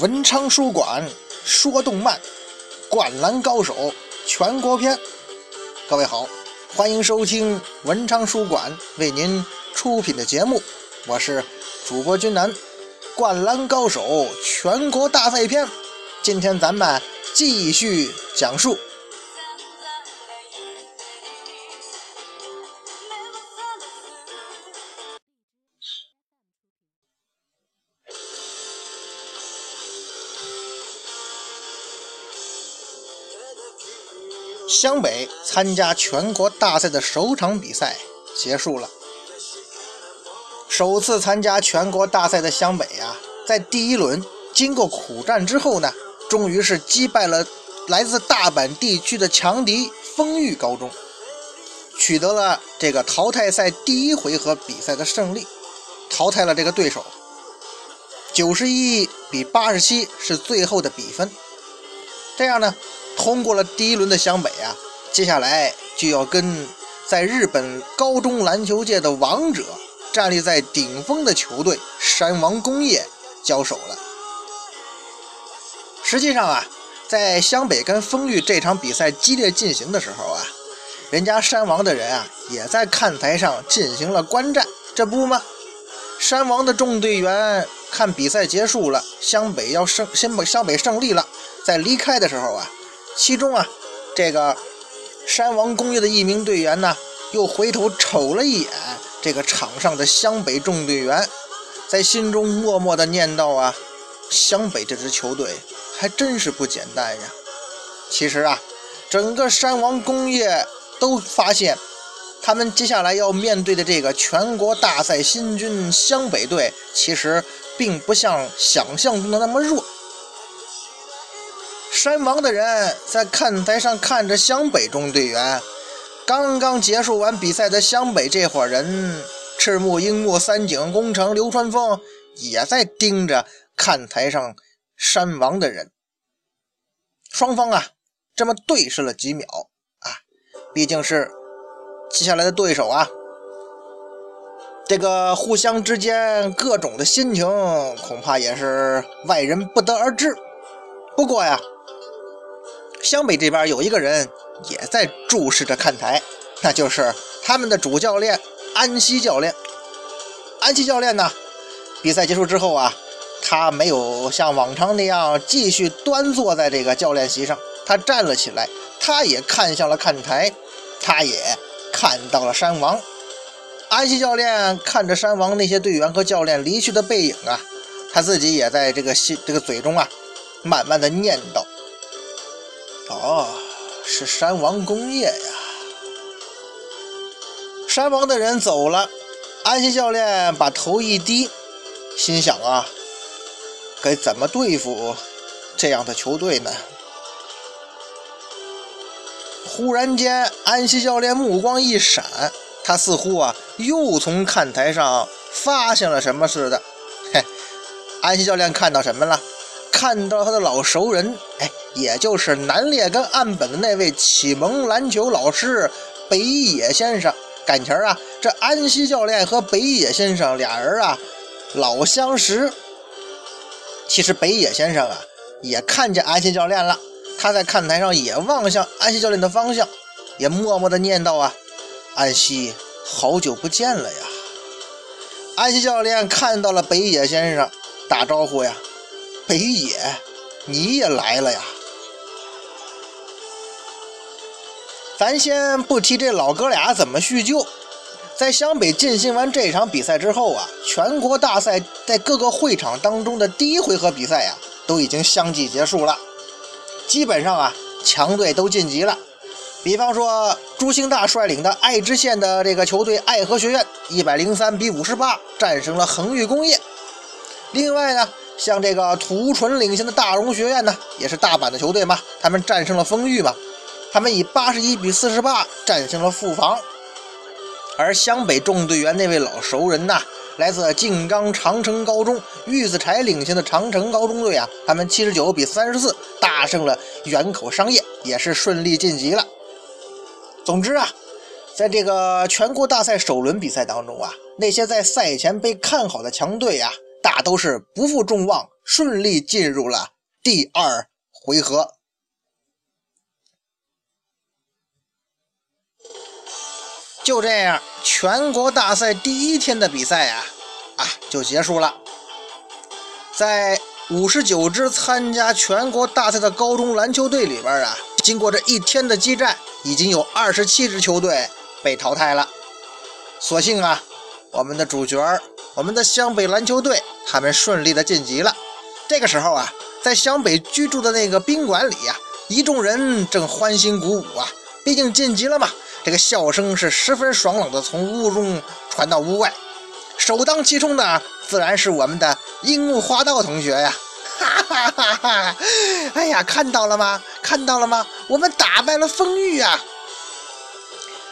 文昌书馆说动漫，灌篮高手全国篇。各位好，欢迎收听文昌书馆为您出品的节目，我是主播君南。灌篮高手全国大赛篇，今天咱们继续讲述。湘北参加全国大赛的首场比赛结束了。首次参加全国大赛的湘北啊，在第一轮经过苦战之后呢，终于是击败了来自大阪地区的强敌丰裕高中，取得了这个淘汰赛第一回合比赛的胜利，淘汰了这个对手。九十一比八十七是最后的比分。这样呢？通过了第一轮的湘北啊，接下来就要跟在日本高中篮球界的王者、站立在顶峰的球队山王工业交手了。实际上啊，在湘北跟丰裕这场比赛激烈进行的时候啊，人家山王的人啊也在看台上进行了观战，这不吗？山王的众队员看比赛结束了，湘北要胜，湘北湘北胜利了，在离开的时候啊。其中啊，这个山王工业的一名队员呢，又回头瞅了一眼这个场上的湘北众队员，在心中默默的念叨啊：“湘北这支球队还真是不简单呀。”其实啊，整个山王工业都发现，他们接下来要面对的这个全国大赛新军湘北队，其实并不像想象中的那么弱。山王的人在看台上看着湘北中队员，刚刚结束完比赛的湘北这伙人，赤木、樱木、三井、宫城、流川枫也在盯着看台上山王的人。双方啊，这么对视了几秒啊，毕竟是接下来的对手啊，这个互相之间各种的心情，恐怕也是外人不得而知。不过呀。湘北这边有一个人也在注视着看台，那就是他们的主教练安西教练。安西教练呢，比赛结束之后啊，他没有像往常那样继续端坐在这个教练席上，他站了起来，他也看向了看台，他也看到了山王。安西教练看着山王那些队员和教练离去的背影啊，他自己也在这个心这个嘴中啊，慢慢的念叨。是山王工业呀！山王的人走了，安西教练把头一低，心想啊，该怎么对付这样的球队呢？忽然间，安西教练目光一闪，他似乎啊，又从看台上发现了什么似的。嘿，安西教练看到什么了？看到他的老熟人，哎。也就是南列跟岸本的那位启蒙篮球老师北野先生，感情啊，这安西教练和北野先生俩人啊老相识。其实北野先生啊也看见安西教练了，他在看台上也望向安西教练的方向，也默默的念叨啊：“安西，好久不见了呀！”安西教练看到了北野先生，打招呼呀：“北野，你也来了呀！”咱先不提这老哥俩怎么叙旧，在湘北进行完这场比赛之后啊，全国大赛在各个会场当中的第一回合比赛呀，都已经相继结束了。基本上啊，强队都晋级了。比方说，朱兴大率领的爱知县的这个球队爱河学院，一百零三比五十八战胜了恒裕工业。另外呢，像这个涂纯领衔的大荣学院呢，也是大阪的球队嘛，他们战胜了丰裕嘛。他们以八十一比四十八战胜了富防，而湘北众队员那位老熟人呐，来自静冈长城高中玉子柴领衔的长城高中队啊，他们七十九比三十四大胜了远口商业，也是顺利晋级了。总之啊，在这个全国大赛首轮比赛当中啊，那些在赛前被看好的强队啊，大都是不负众望，顺利进入了第二回合。就这样，全国大赛第一天的比赛啊啊就结束了。在五十九支参加全国大赛的高中篮球队里边啊，经过这一天的激战，已经有二十七支球队被淘汰了。所幸啊，我们的主角我们的湘北篮球队，他们顺利的晋级了。这个时候啊，在湘北居住的那个宾馆里呀，一众人正欢欣鼓舞啊，毕竟晋级了嘛。这个笑声是十分爽朗的，从屋中传到屋外。首当其冲的自然是我们的樱木花道同学呀！哈哈哈哈！哎呀，看到了吗？看到了吗？我们打败了风玉啊！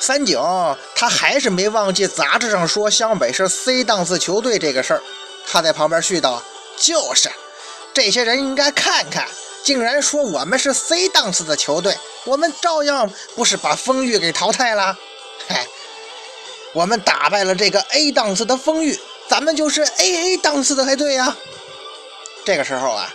三井他还是没忘记杂志上说湘北是 C 档次球队这个事儿，他在旁边絮叨：“就是，这些人应该看看。”竟然说我们是 C 档次的球队，我们照样不是把风玉给淘汰了？嗨，我们打败了这个 A 档次的风玉，咱们就是 AA 档次的才对呀。这个时候啊，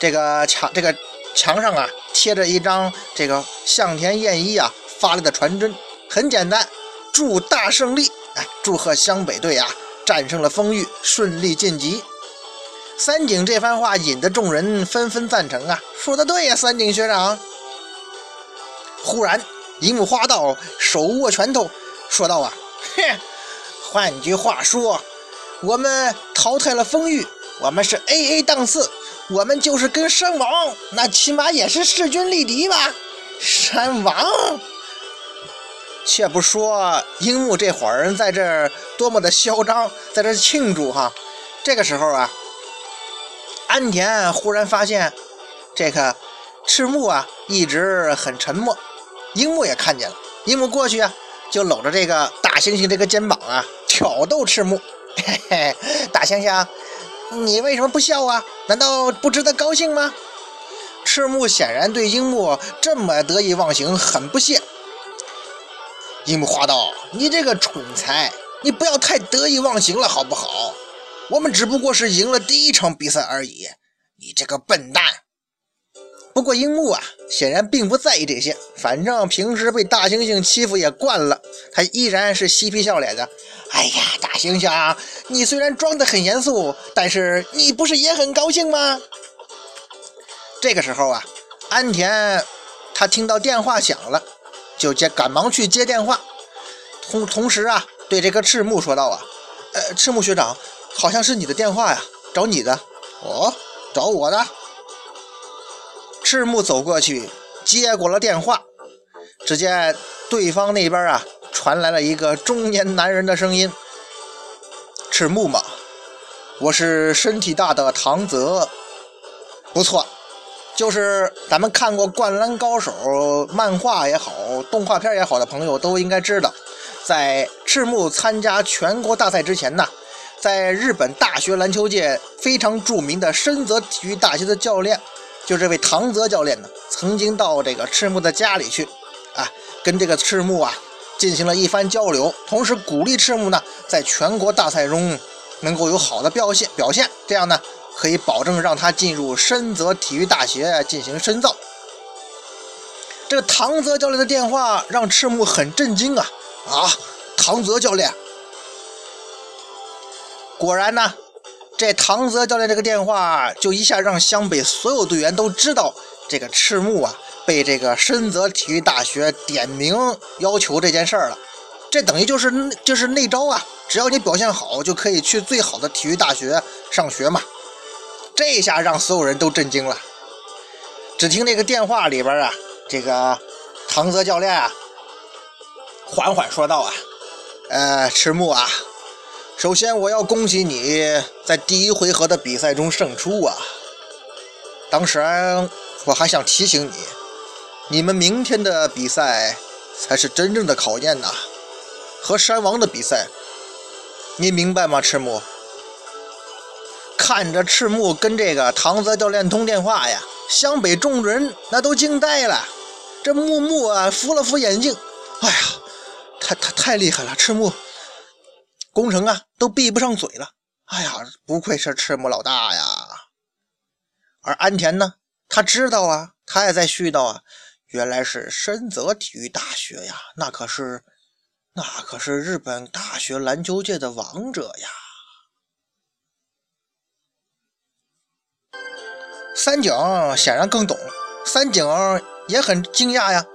这个墙这个墙上啊贴着一张这个向田彦一啊发来的传真，很简单，祝大胜利，哎，祝贺湘北队啊战胜了丰玉，顺利晋级。三井这番话引得众人纷纷赞成啊，说的对呀，三井学长。忽然，樱木花道手握拳头，说道：“啊，哼，换句话说，我们淘汰了丰玉，我们是 AA 档次，我们就是跟山王，那起码也是势均力敌吧？山王，且不说樱木这伙人在这儿多么的嚣张，在这庆祝哈，这个时候啊。”安田忽然发现，这个赤木啊一直很沉默。樱木也看见了，樱木过去啊，就搂着这个大猩猩这个肩膀啊，挑逗赤木：“嘿嘿，大猩猩，你为什么不笑啊？难道不值得高兴吗？”赤木显然对樱木这么得意忘形很不屑。樱木花道：“你这个蠢材，你不要太得意忘形了，好不好？”我们只不过是赢了第一场比赛而已，你这个笨蛋！不过樱木啊，显然并不在意这些，反正平时被大猩猩欺负也惯了，他依然是嬉皮笑脸的。哎呀，大猩猩，啊你虽然装得很严肃，但是你不是也很高兴吗？这个时候啊，安田他听到电话响了，就接，赶忙去接电话，同同时啊，对这个赤木说道啊，呃，赤木学长。好像是你的电话呀，找你的。哦，找我的。赤木走过去接过了电话，只见对方那边啊传来了一个中年男人的声音：“赤木嘛，我是身体大的唐泽，不错，就是咱们看过《灌篮高手》漫画也好，动画片也好的朋友都应该知道，在赤木参加全国大赛之前呢。”在日本大学篮球界非常著名的深泽体育大学的教练，就这位唐泽教练呢，曾经到这个赤木的家里去，啊，跟这个赤木啊进行了一番交流，同时鼓励赤木呢，在全国大赛中能够有好的表现，表现，这样呢可以保证让他进入深泽体育大学进行深造。这个唐泽教练的电话让赤木很震惊啊啊，唐泽教练。果然呢，这唐泽教练这个电话就一下让湘北所有队员都知道这个赤木啊被这个深泽体育大学点名要求这件事儿了。这等于就是就是那招啊，只要你表现好，就可以去最好的体育大学上学嘛。这下让所有人都震惊了。只听那个电话里边啊，这个唐泽教练啊缓缓说道啊：“呃，赤木啊。”首先，我要恭喜你在第一回合的比赛中胜出啊！当时我还想提醒你，你们明天的比赛才是真正的考验呐，和山王的比赛，你明白吗，赤木？看着赤木跟这个唐泽教练通电话呀，湘北众人那都惊呆了。这木木啊，扶了扶眼镜，哎呀，太太太厉害了，赤木。工程啊，都闭不上嘴了。哎呀，不愧是赤木老大呀！而安田呢，他知道啊，他也在絮叨啊，原来是深泽体育大学呀，那可是，那可是日本大学篮球界的王者呀。三井显然更懂，三井也很惊讶呀，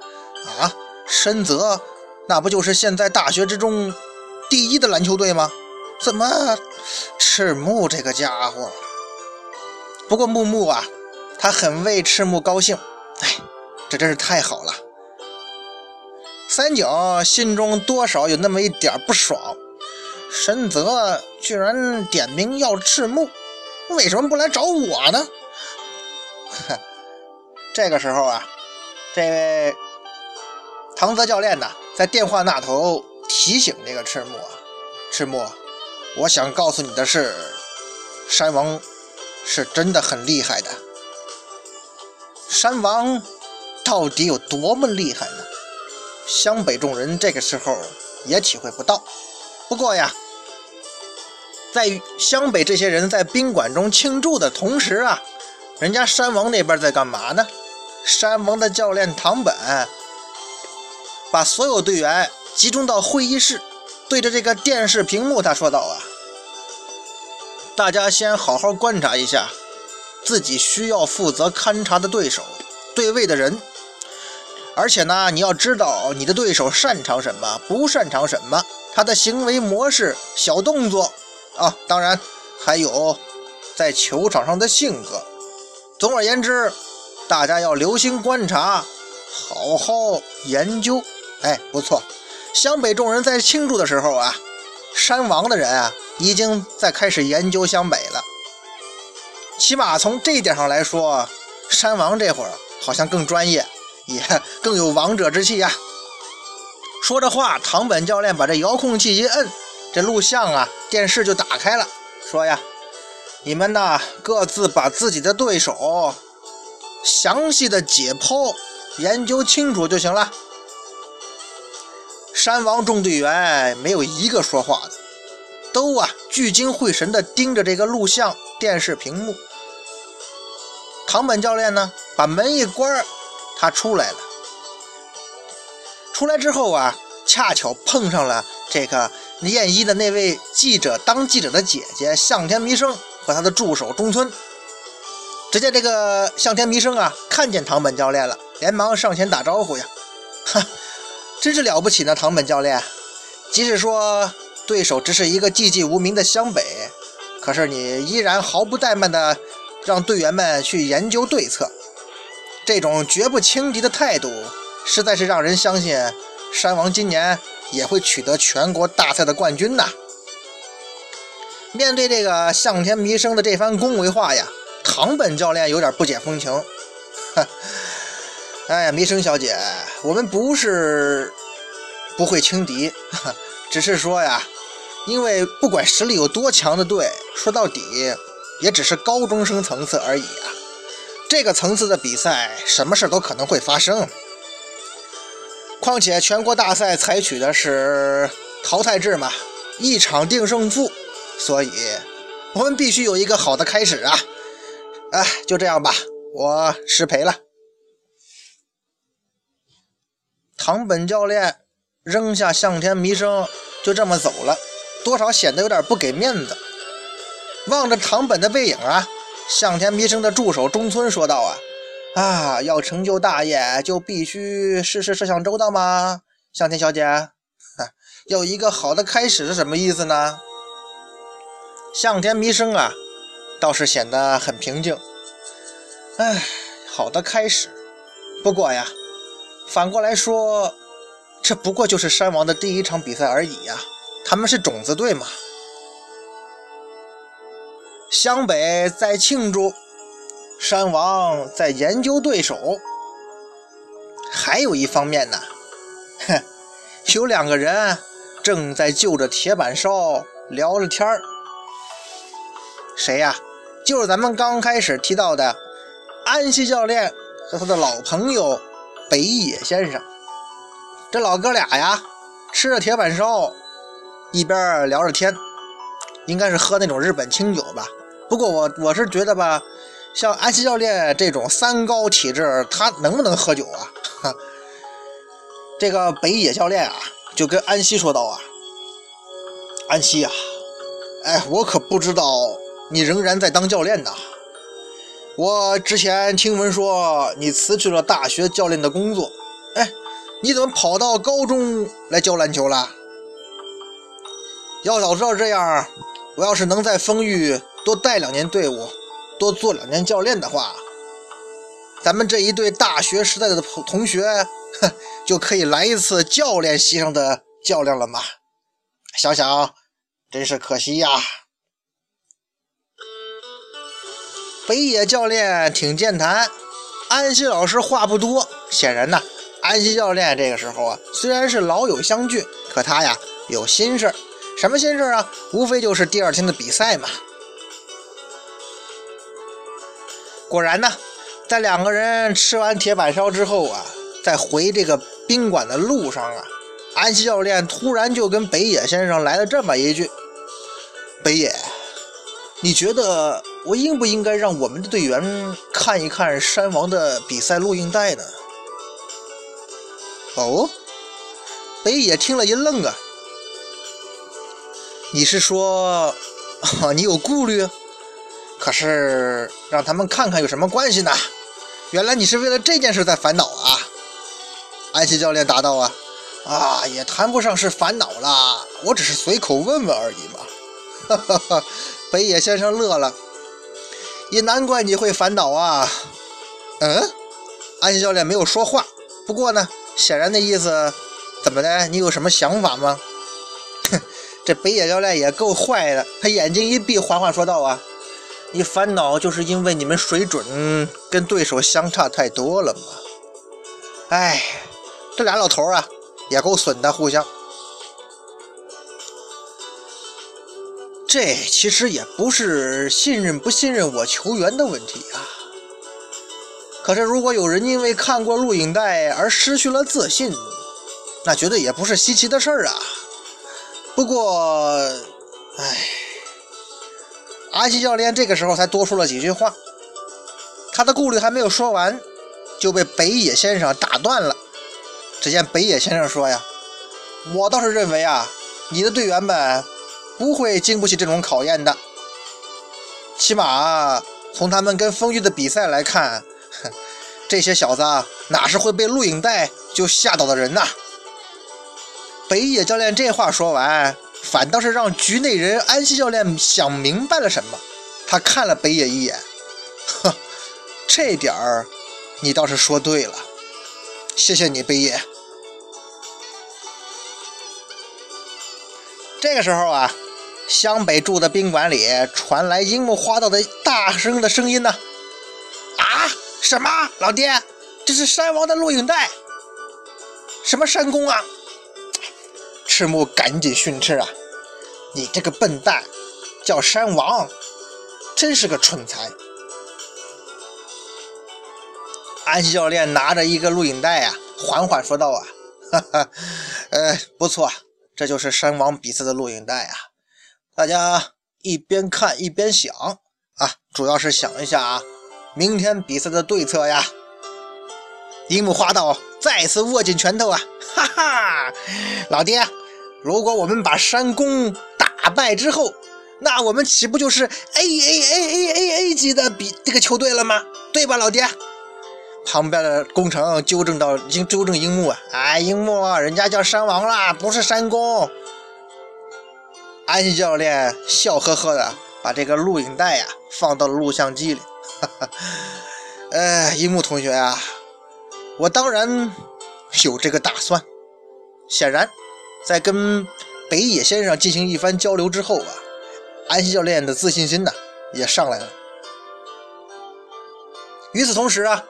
啊，深泽那不就是现在大学之中第一的篮球队吗？怎么，赤木这个家伙？不过木木啊，他很为赤木高兴，哎，这真是太好了。三井心中多少有那么一点不爽，深泽居然点名要赤木，为什么不来找我呢？这个时候啊，这位唐泽教练呢，在电话那头提醒这个赤木啊，赤木，我想告诉你的是，山王是真的很厉害的。山王到底有多么厉害呢？湘北众人这个时候也体会不到。不过呀，在湘北这些人在宾馆中庆祝的同时啊。人家山王那边在干嘛呢？山王的教练唐本把所有队员集中到会议室，对着这个电视屏幕，他说道：“啊，大家先好好观察一下自己需要负责勘察的对手、对位的人，而且呢，你要知道你的对手擅长什么，不擅长什么，他的行为模式、小动作啊，当然还有在球场上的性格。”总而言之，大家要留心观察，好好研究。哎，不错，湘北众人在庆祝的时候啊，山王的人啊已经在开始研究湘北了。起码从这一点上来说，山王这会儿好像更专业，也更有王者之气呀。说着话，唐本教练把这遥控器一摁，这录像啊电视就打开了，说呀。你们呢，各自把自己的对手详细的解剖、研究清楚就行了。山王众队员没有一个说话的，都啊聚精会神地盯着这个录像电视屏幕。唐本教练呢，把门一关，他出来了。出来之后啊，恰巧碰上了这个验一的那位记者当记者的姐姐向田弥生。和他的助手中村，只见这个向天弥生啊，看见唐本教练了，连忙上前打招呼呀，哈，真是了不起呢！唐本教练，即使说对手只是一个寂寂无名的湘北，可是你依然毫不怠慢的让队员们去研究对策，这种绝不轻敌的态度，实在是让人相信山王今年也会取得全国大赛的冠军呐。面对这个向天弥生的这番恭维话呀，唐本教练有点不解风情。哎呀，弥生小姐，我们不是不会轻敌，只是说呀，因为不管实力有多强的队，说到底也只是高中生层次而已啊。这个层次的比赛，什么事都可能会发生。况且全国大赛采取的是淘汰制嘛，一场定胜负。所以，我们必须有一个好的开始啊！哎，就这样吧，我失陪了。唐本教练扔下向天弥生，就这么走了，多少显得有点不给面子。望着唐本的背影啊，向天弥生的助手中村说道：“啊啊，要成就大业，就必须事事设想周到吗？向天小姐，有一个好的开始是什么意思呢？”向田弥生啊，倒是显得很平静。哎，好的开始。不过呀，反过来说，这不过就是山王的第一场比赛而已呀。他们是种子队嘛。湘北在庆祝，山王在研究对手。还有一方面呢，哼，有两个人正在就着铁板烧聊着天儿。谁呀？就是咱们刚开始提到的安西教练和他的老朋友北野先生。这老哥俩呀，吃着铁板烧，一边聊着天，应该是喝那种日本清酒吧。不过我我是觉得吧，像安西教练这种三高体质，他能不能喝酒啊？这个北野教练啊，就跟安西说道啊：“安西啊，哎，我可不知道你仍然在当教练呢。我之前听闻说你辞去了大学教练的工作，哎，你怎么跑到高中来教篮球了？要早知道这样，我要是能在丰裕多带两年队伍。”多做两年教练的话，咱们这一对大学时代的同学，哼，就可以来一次教练席上的较量了嘛。想想，真是可惜呀。北野教练挺健谈，安西老师话不多。显然呢，安西教练这个时候啊，虽然是老友相聚，可他呀有心事什么心事啊？无非就是第二天的比赛嘛。果然呢，在两个人吃完铁板烧之后啊，在回这个宾馆的路上啊，安西教练突然就跟北野先生来了这么一句：“北野，你觉得我应不应该让我们的队员看一看山王的比赛录音带呢？”哦，北野听了一愣啊，你是说 你有顾虑？可是让他们看看有什么关系呢？原来你是为了这件事在烦恼啊！安西教练答道：“啊，啊，也谈不上是烦恼啦，我只是随口问问而已嘛。”哈哈哈！北野先生乐了，也难怪你会烦恼啊。嗯，安西教练没有说话，不过呢，显然的意思，怎么的？你有什么想法吗？哼，这北野教练也够坏的，他眼睛一闭，缓缓说道：“啊。”你烦恼就是因为你们水准跟对手相差太多了嘛？哎，这俩老头啊，也够损的，互相。这其实也不是信任不信任我球员的问题啊。可是如果有人因为看过录影带而失去了自信，那绝对也不是稀奇的事儿啊。不过，哎。阿西教练这个时候才多说了几句话，他的顾虑还没有说完，就被北野先生打断了。只见北野先生说：“呀，我倒是认为啊，你的队员们不会经不起这种考验的。起码从他们跟丰裕的比赛来看，这些小子哪是会被录影带就吓倒的人呐？”北野教练这话说完。反倒是让局内人安西教练想明白了什么，他看了北野一眼，呵，这点儿你倒是说对了，谢谢你，北野。这个时候啊，湘北住的宾馆里传来樱木花道的大声的声音呢，啊，什么，老爹，这是山王的录影带，什么山公啊？赤木赶紧训斥啊！你这个笨蛋，叫山王，真是个蠢材。安西教练拿着一个录影带啊，缓缓说道：“啊，哈哈，呃，不错，这就是山王比赛的录影带啊。大家一边看一边想啊，主要是想一下啊，明天比赛的对策呀。”樱木花道再次握紧拳头啊，哈哈，老爹。如果我们把山宫打败之后，那我们岂不就是 A A A A A A 级的比这个球队了吗？对吧，老爹？旁边的工程纠正到，经纠正樱木啊，哎，樱木，人家叫山王啦，不是山公。安西教练笑呵呵的把这个录影带呀放到了录像机里。哈哈，呃，樱木同学啊，我当然有这个打算。显然。在跟北野先生进行一番交流之后啊，安西教练的自信心呢也上来了。与此同时啊，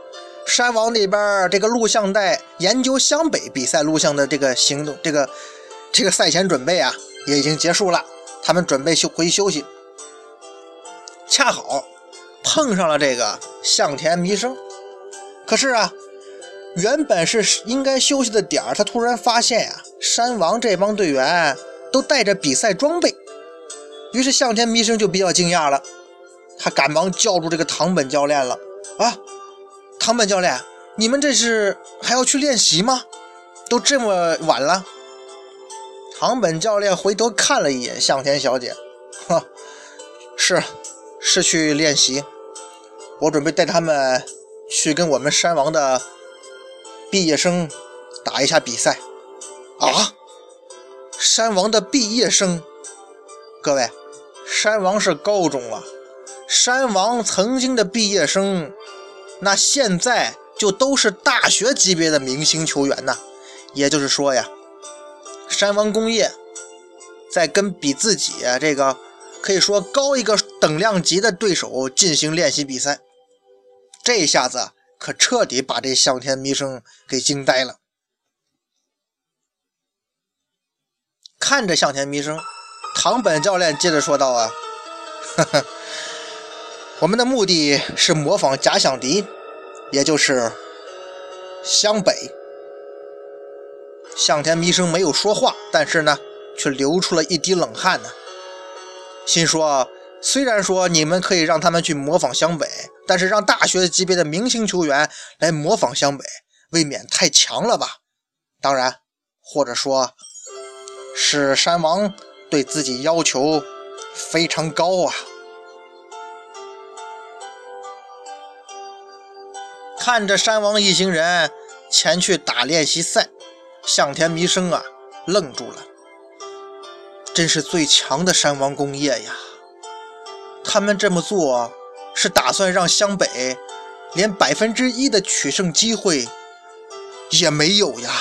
山王那边这个录像带研究湘北比赛录像的这个行动，这个这个赛前准备啊也已经结束了，他们准备休回休息。恰好碰上了这个向田弥生，可是啊。原本是应该休息的点儿，他突然发现呀，山王这帮队员都带着比赛装备，于是向田弥生就比较惊讶了。他赶忙叫住这个唐本教练了。啊，唐本教练，你们这是还要去练习吗？都这么晚了。唐本教练回头看了一眼向田小姐，呵，是，是去练习。我准备带他们去跟我们山王的毕业生打一下比赛。啊，山王的毕业生，各位，山王是高中啊，山王曾经的毕业生，那现在就都是大学级别的明星球员呐。也就是说呀，山王工业在跟比自己这个可以说高一个等量级的对手进行练习比赛，这下子可彻底把这向田弥生给惊呆了。看着向田弥生，唐本教练接着说道：“啊，呵呵，我们的目的是模仿假想敌，也就是湘北。”向田弥生没有说话，但是呢，却流出了一滴冷汗呢。心说：虽然说你们可以让他们去模仿湘北，但是让大学级别的明星球员来模仿湘北，未免太强了吧？当然，或者说，是山王对自己要求非常高啊。看着山王一行人前去打练习赛。向田弥生啊，愣住了。真是最强的山王工业呀！他们这么做是打算让湘北连百分之一的取胜机会也没有呀。